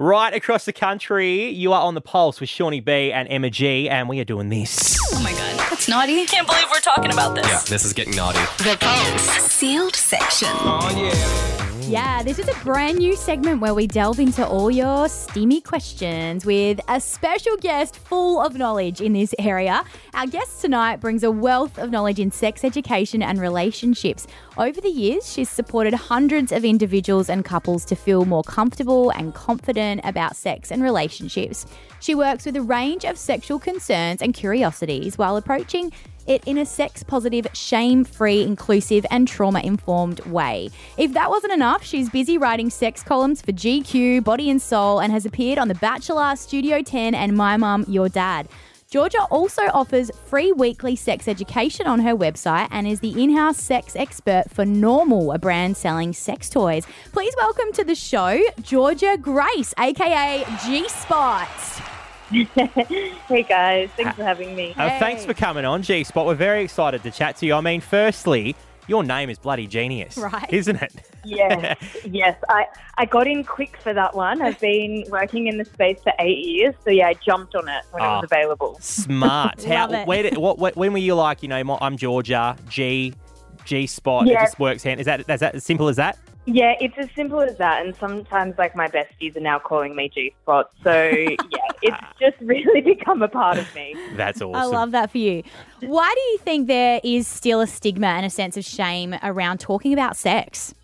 Right across the country, you are on the pulse with Seany B and Emma G, and we are doing this. Oh my god, that's naughty. Can't believe we're talking about this. Yeah, this is getting naughty. The Pulse Sealed Section. Oh, yeah. Yeah, this is a brand new segment where we delve into all your steamy questions with a special guest full of knowledge in this area. Our guest tonight brings a wealth of knowledge in sex education and relationships. Over the years, she's supported hundreds of individuals and couples to feel more comfortable and confident about sex and relationships. She works with a range of sexual concerns and curiosities while approaching it in a sex positive, shame free, inclusive, and trauma informed way. If that wasn't enough, she's busy writing sex columns for GQ, Body and Soul, and has appeared on The Bachelor, Studio 10, and My Mum, Your Dad. Georgia also offers free weekly sex education on her website and is the in house sex expert for Normal, a brand selling sex toys. Please welcome to the show, Georgia Grace, aka G Spot. hey guys, thanks for having me. Uh, thanks for coming on, G Spot. We're very excited to chat to you. I mean, firstly, your name is bloody genius, Right. Isn't it? Yeah, yes, I, I got in quick for that one. I've been working in the space for eight years, so yeah, I jumped on it when it was Oh. available. Smart. Love it. Where did, what, what, when were you like, you know, I'm Georgia, G, G Spot, Yeah. it just works hand. Is that, is that as simple as that? Yeah, it's as simple as that. And sometimes, like my besties are now calling me G Spot. So yeah, it's just really become a part of me. That's awesome. I love that for you. Why do you think there is still a stigma and a sense of shame around talking about sex?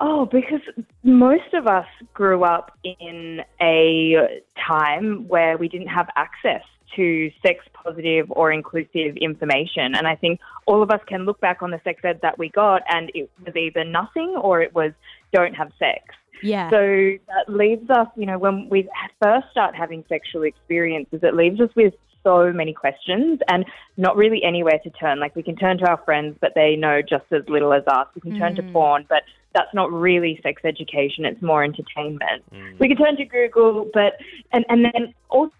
Oh, because most of us grew up in a time where we didn't have access to sex positive or inclusive information. And I think all of us can look back on the sex ed that we got and it was either nothing or it was don't have sex. Yeah. So that leaves us, you know, when we first start having sexual experiences, it leaves us with so many questions and not really anywhere to turn. Like we can turn to our friends, but they know just as little as us. We can turn to mm. porn, but that's not really sex education. It's more entertainment. Mm. We can turn to Google, but and and then also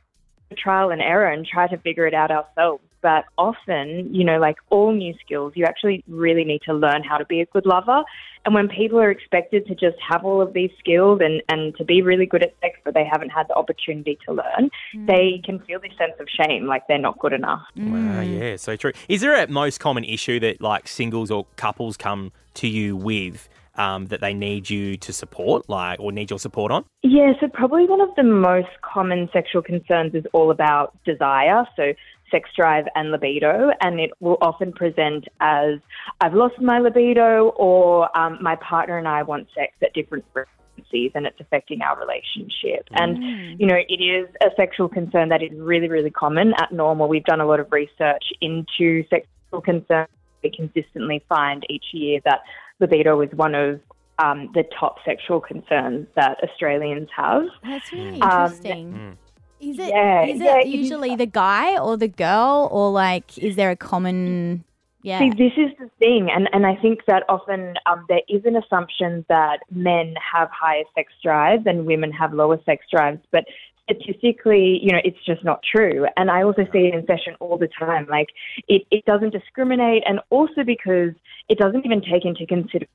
trial and error and try to figure it out ourselves. But often, you know, like all new skills, you actually really need to learn how to be a good lover. And when people are expected to just have all of these skills and, and to be really good at sex, but they haven't had the opportunity to learn, mm. they can feel this sense of shame, like they're not good enough. Mm. Wow, yeah, so true. Is there a most common issue that like singles or couples come to you with um, that they need you to support, like, or need your support on? Yeah, so probably one of the most common sexual concerns is all about desire, so sex drive and libido, and it will often present as I've lost my libido or um, my partner and I want sex at different frequencies and it's affecting our relationship. And, you know, it is a sexual concern that is really, really common at normal. We've done a lot of research into sexual concerns. We consistently find each year that libido is one of um, the top sexual concerns that Australians have. That's really Um, interesting. Is it yeah, is yeah, it it is- usually the guy or the girl or like is there a common yeah. See, this is the thing, and, and I think that often um, there is an assumption that men have higher sex drives and women have lower sex drives, but statistically, you know, it's just not true. And I also see it in session all the time. Like, it, it doesn't discriminate, and also because it doesn't even take into consideration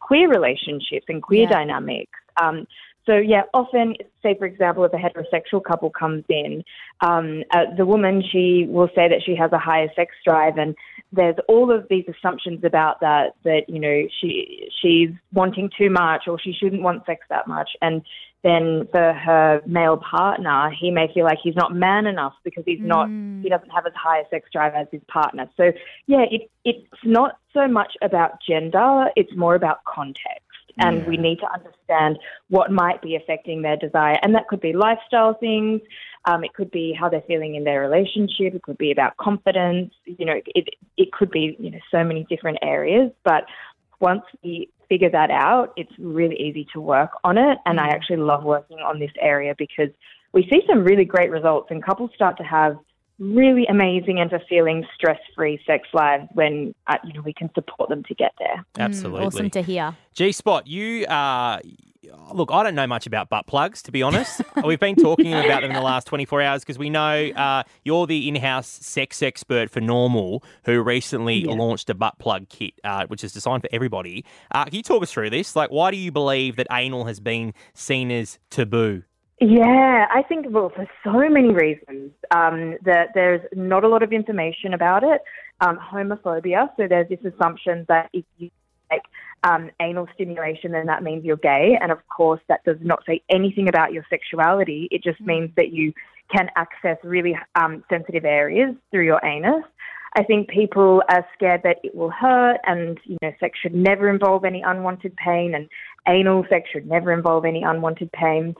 queer relationships and queer Yeah. dynamics. Um, so yeah, often, say for example, if a heterosexual couple comes in, um, uh, the woman she will say that she has a higher sex drive, and there's all of these assumptions about that that you know she she's wanting too much or she shouldn't want sex that much, and then for her male partner, he may feel like he's not man enough because he's not he doesn't have as high a sex drive as his partner. So yeah, it it's not so much about gender; it's more about context and we need to understand what might be affecting their desire. And that could be lifestyle things. Um, it could be how they're feeling in their relationship. It could be about confidence. You know, it it could be you know so many different areas. But once we figure that out, it's really easy to work on it. And I actually love working on this area because we see some really great results, and couples start to have really amazing and fulfilling stress-free sex lives when uh, you know we can support them to get there. Absolutely. Mm, Awesome to hear. G Spot, you uh, look. I don't know much about butt plugs, to be honest. We've been talking about them in the last 24 hours because we know uh, you're the in-house sex expert for Normal, who recently launched a butt plug kit, uh, which is designed for everybody. Uh, can you talk us through this? Like, why do you believe that anal has been seen as taboo? Yeah, I think well for so many reasons um, that there's not a lot of information about it. Um, homophobia, so there's this assumption that if you take um, anal stimulation, then that means you're gay, and of course that does not say anything about your sexuality. It just means that you can access really um, sensitive areas through your anus. I think people are scared that it will hurt, and you know, sex should never involve any unwanted pain, and anal sex should never involve any unwanted pain.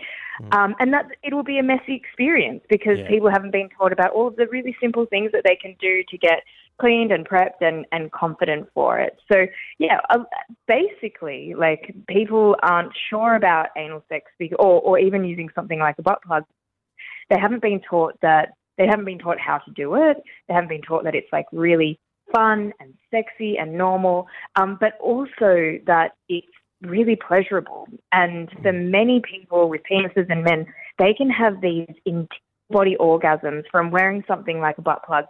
Um, and that it will be a messy experience because Yeah. people haven't been taught about all of the really simple things that they can do to get cleaned and prepped and, and confident for it. So yeah, uh, basically, like people aren't sure about anal sex or, or even using something like a butt plug. They haven't been taught that they haven't been taught how to do it. They haven't been taught that it's like really fun and sexy and normal, um, but also that it's really pleasurable. And for many people with penises and men, they can have these in body orgasms from wearing something like a butt plug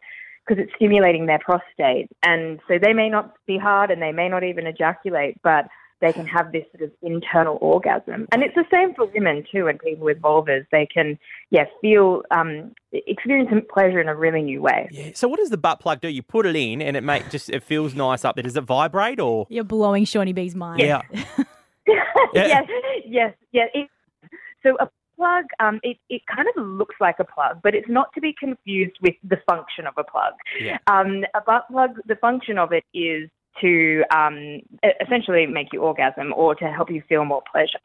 because it's stimulating their prostate. And so they may not be hard and they may not even ejaculate, but they can have this sort of internal orgasm. And it's the same for women too and people with vulvas. They can, yeah, feel, um, experience pleasure in a really new way. Yeah. So what does the butt plug do? You put it in and it make just it feels nice up there. Does it vibrate or? You're blowing Seany B's mind. Yeah. yes, yes, yes. It, so a plug, um, it, it kind of looks like a plug, but it's not to be confused with the function of a plug. Yeah. Um, a butt plug, the function of it is to um, essentially make you orgasm or to help you feel more pleasure.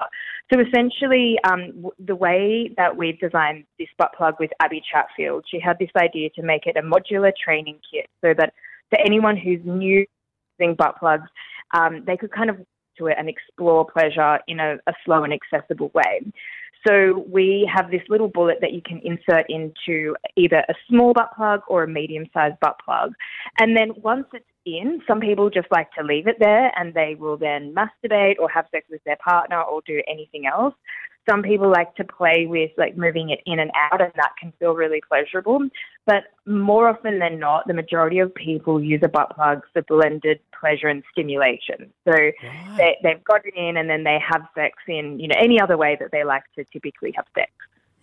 So essentially, um, the way that we've designed this butt plug with Abby Chatfield, she had this idea to make it a modular training kit so that for anyone who's new to using butt plugs, um, they could kind of to it and explore pleasure in a, a slow and accessible way. So we have this little bullet that you can insert into either a small butt plug or a medium-sized butt plug. And then once it's in, some people just like to leave it there and they will then masturbate or have sex with their partner or do anything else. Some people like to play with like moving it in and out and that can feel really pleasurable. But more often than not, the majority of people use a butt plug for blended pleasure and stimulation. So they, they've got it in and then they have sex in, you know, any other way that they like to typically have sex.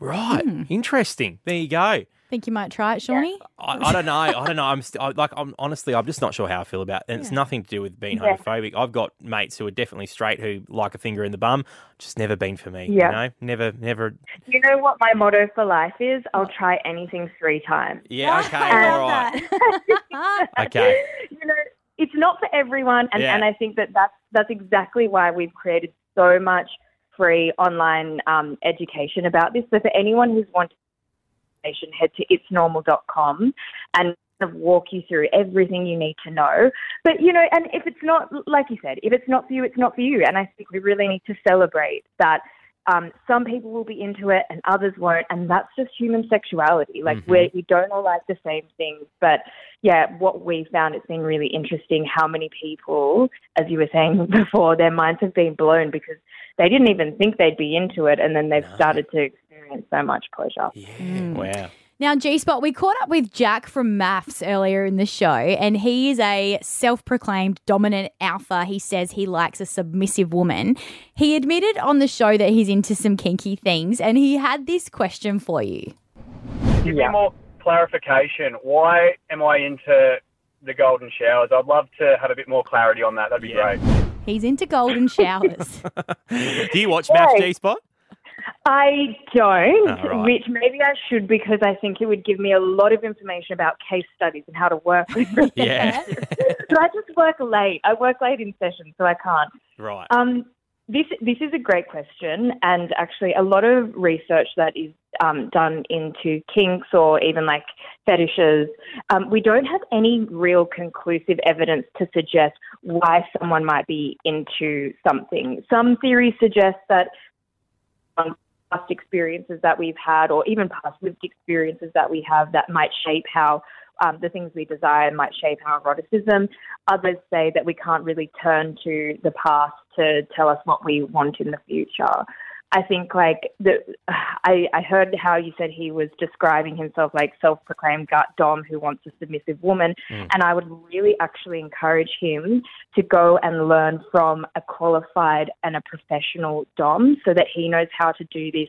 Right. Hmm. Interesting. There you go. Think you might try it, Seany? I, I don't know. I don't know. I'm st- I, like. I'm honestly. I'm just not sure how I feel about it. And it's nothing to do with being Yeah. homophobic. I've got mates who are definitely straight who like a finger in the bum. Just never been for me. Yeah. You know. Never. Never. You know what my motto for life is? I'll try anything three times. Yeah. Okay. I all love that. Okay. you know, it's not for everyone, and, Yeah. and I think that that's, that's exactly why we've created so much free online um, education about this. So for anyone who's wanting information, head to itsnormal.com and of walk you through everything you need to know. But you know, and if it's not, like you said, if it's not for you, it's not for you. And I think we really need to celebrate that. Um, some people will be into it and others won't, and that's just human sexuality. Like we we don't all like the same things, but yeah, what we found it's been really interesting how many people, as you were saying before, their minds have been blown because they didn't even think they'd be into it, and then they've started to experience so much pleasure. Yeah. Wow. Now, G Spot, we caught up with Jack from MAFS earlier in the show, and he is a self proclaimed dominant alpha. He says he likes a submissive woman. He admitted on the show that he's into some kinky things, and he had this question for you. Give me more clarification. Why am I into the golden showers? I'd love to have a bit more clarity on that. That'd be Yeah. great. He's into golden showers. Do you watch MAFS G Spot? I don't, Oh, right. which maybe I should because I think it would give me a lot of information about case studies and how to work with. Yeah. but I just work late. I work late in sessions, so I can't. right. Um, this this is a great question, and actually, a lot of research that is um, done into kinks or even like fetishes, um, we don't have any real conclusive evidence to suggest why someone might be into something. Some theories suggest that um, past experiences that we've had, or even past lived experiences that we have, that might shape how um, the things we desire might shape our eroticism. Others say that we can't really turn to the past to tell us what we want in the future. I think like the I, I heard how you said he was describing himself like self-proclaimed gut dom who wants a submissive woman, and I would really actually encourage him to go and learn from a qualified and a professional dom so that he knows how to do this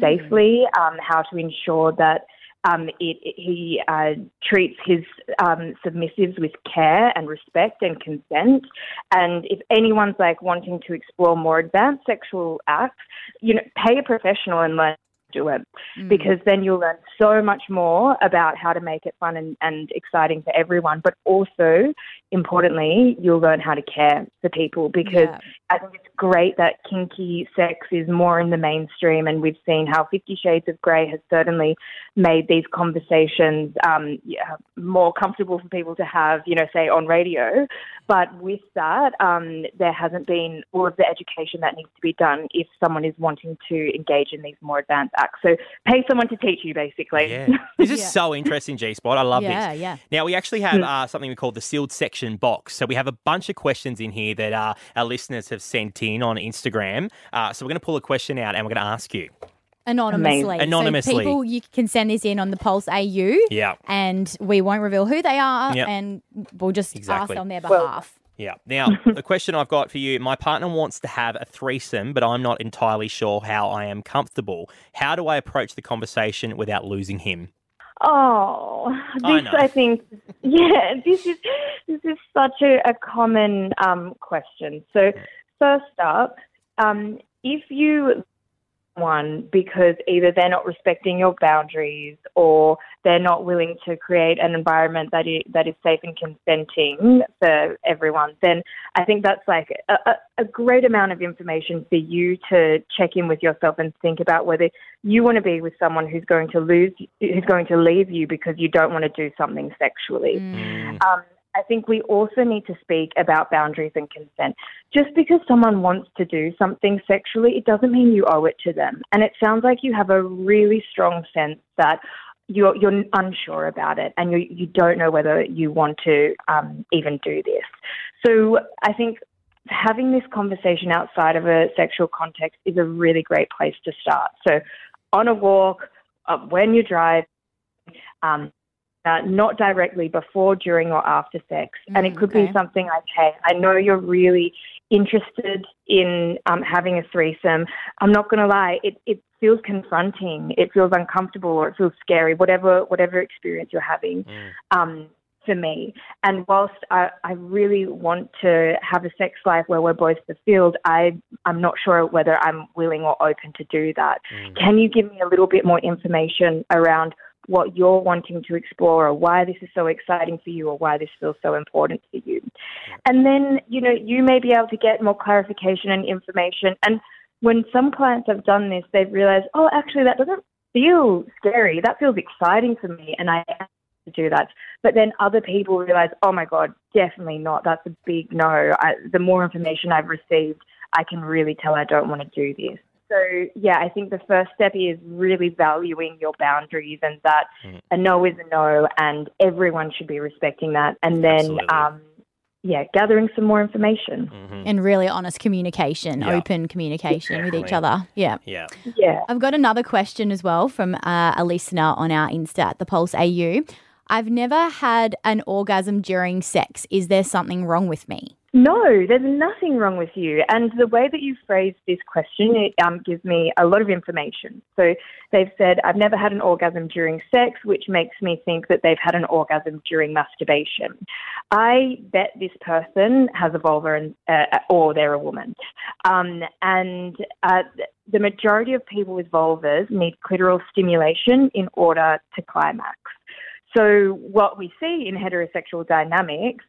safely, um, how to ensure that um, it, it- he uh, treats his um, submissives with care and respect and consent. And if anyone's like wanting to explore more advanced sexual acts, you know, pay a professional and learn do it because then you'll learn so much more about how to make it fun and, and exciting for everyone. But also, importantly, you'll learn how to care for people because Yeah. I think it's great that kinky sex is more in the mainstream, and we've seen how Fifty Shades of Grey has certainly made these conversations um, yeah, more comfortable for people to have, you know, say on radio. But with that, um, there hasn't been all of the education that needs to be done if someone is wanting to engage in these more advanced acts. So pay someone to teach you, basically. Yeah. This is Yeah. so interesting, G Spot. I love Yeah, this. yeah. yeah. Now, we actually have uh, something we call the sealed section box. So we have a bunch of questions in here that uh, our listeners have sent in on Instagram. Uh, so we're going to pull a question out and we're going to ask you. Anonymously. Amazing. Anonymously. So people, you can send this in on the Pulse AU. Yeah. And we won't reveal who they are Yep. and we'll just Exactly. ask on their Well- behalf. Yeah. Now, the question I've got for you my partner wants to have a threesome, but I'm not entirely sure how I am comfortable. How do I approach the conversation without losing him? Oh, this know. I, think, yeah, this is this is such a, a common um, question. So, first up, um, if you one because either they're not respecting your boundaries or they're not willing to create an environment that is, that is safe and consenting for everyone, then I think that's like a, a, great amount of information for you to check in with yourself and think about whether you want to be with someone who's going to lose, who's going to leave you because you don't want to do something sexually. Um, I think we also need to speak about boundaries and consent. Just because someone wants to do something sexually, it doesn't mean you owe it to them. And it sounds like you have a really strong sense that you're, you're unsure about it and you, you don't know whether you want to um, even do this. So I think having this conversation outside of a sexual context is a really great place to start. So on a walk, uh, when you drive, um, uh, not directly before, during, or after sex. and it Mm, could okay. be something like, hey, I know you're really interested in um, having a threesome. I'm not going to lie, it, it feels confronting, it feels uncomfortable, or it feels scary, whatever, whatever experience you're having. Um, for me. And whilst I, I really want to have a sex life where we're both fulfilled, I, I'm not sure whether I'm willing or open to do that. Can you give me a little bit more information around what you're wanting to explore or why this is so exciting for you or why this feels so important for you? And then, you know, you may be able to get more clarification and information. And when some clients have done this, they've realized, oh, actually, that doesn't feel scary. That feels exciting for me. And I do that. But then other people realize, oh my God, definitely not. That's a big no. I, the more information I've received, I can really tell I don't want to do this. So, yeah, I think the first step is really valuing your boundaries and that a no is a no and everyone should be respecting that. And then, um, yeah, gathering some more information. And really honest communication, Yeah. open communication with each other. Yeah. Yeah. Yeah. I've got another question as well from uh, a listener on our Insta at the Pulse AU. I've never had an orgasm during sex. Is there something wrong with me? No, there's nothing wrong with you. And the way that you phrased this question it, um, gives me a lot of information. So they've said, I've never had an orgasm during sex, which makes me think that they've had an orgasm during masturbation. I bet this person has a vulva and, uh, or they're a woman. Um, and uh, the majority of people with vulvas need clitoral stimulation in order to climax. So what we see in heterosexual dynamics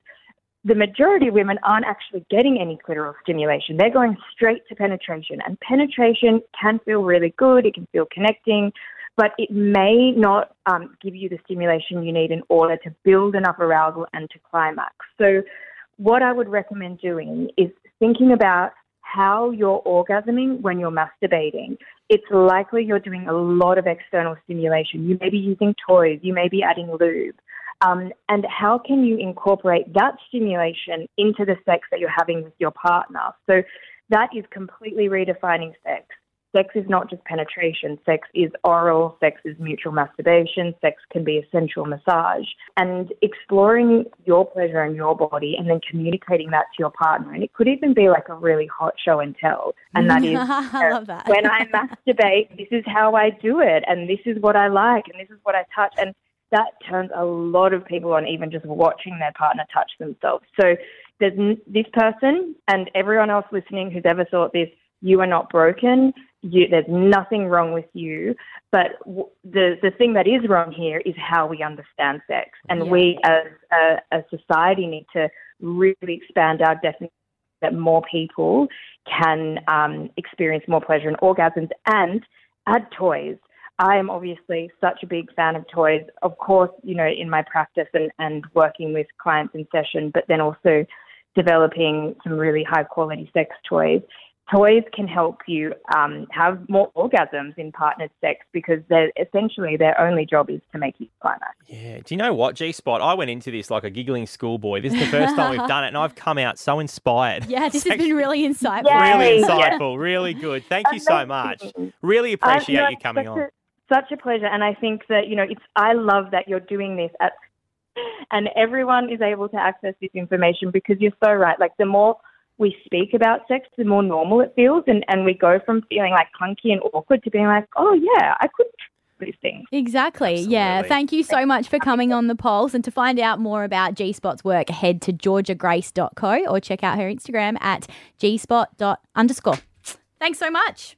the majority of women aren't actually getting any clitoral stimulation. They're going straight to penetration. And penetration can feel really good, it can feel connecting, but it may not um, give you the stimulation you need in order to build enough arousal and to climax. So, what I would recommend doing is thinking about how you're orgasming when you're masturbating. It's likely you're doing a lot of external stimulation. You may be using toys, you may be adding lube. Um, and how can you incorporate that stimulation into the sex that you're having with your partner? So that is completely redefining sex. sex is not just penetration. Sex is oral, sex is mutual masturbation, sex can be a sensual massage. And exploring your pleasure in your body and then communicating that to your partner. And it could even be like a really hot show and tell. And that is I love that. when I masturbate, this is how I do it, and this is what I like, and this is what I touch. And that turns a lot of people on, even just watching their partner touch themselves. So there's n- this person and everyone else listening who's ever thought this, you are not broken. You, there's nothing wrong with you. But w- the the thing that is wrong here is how we understand sex, and Yeah. we as a, a society need to really expand our definition that more people can um, experience more pleasure and orgasms and add toys. I am obviously such a big fan of toys, of course, you know, in my practice and, and working with clients in session, but then also developing some really high quality sex toys. Toys can help you um, have more orgasms in partnered sex because they're essentially their only job is to make you climax. Yeah. Do you know what, G Spot? I went into this like a giggling schoolboy. This is the first time we've done it, and I've come out so inspired. Yeah, this has been really insightful. Yeah. Really insightful, really good. Thank you so much. Really appreciate no, you coming on. A, such a pleasure, and I think that you know it's. I love that you're doing this at, and everyone is able to access this information because you're so right. Like the more we speak about sex, the more normal it feels, and and we go from feeling like clunky and awkward to being like, oh yeah, I could do these things. Exactly. Yeah. Thank you so much for coming on the Pulse. And to find out more about G Spot's work, head to georgiagrace.co or check out her Instagram at gspot dot underscore. Thanks so much.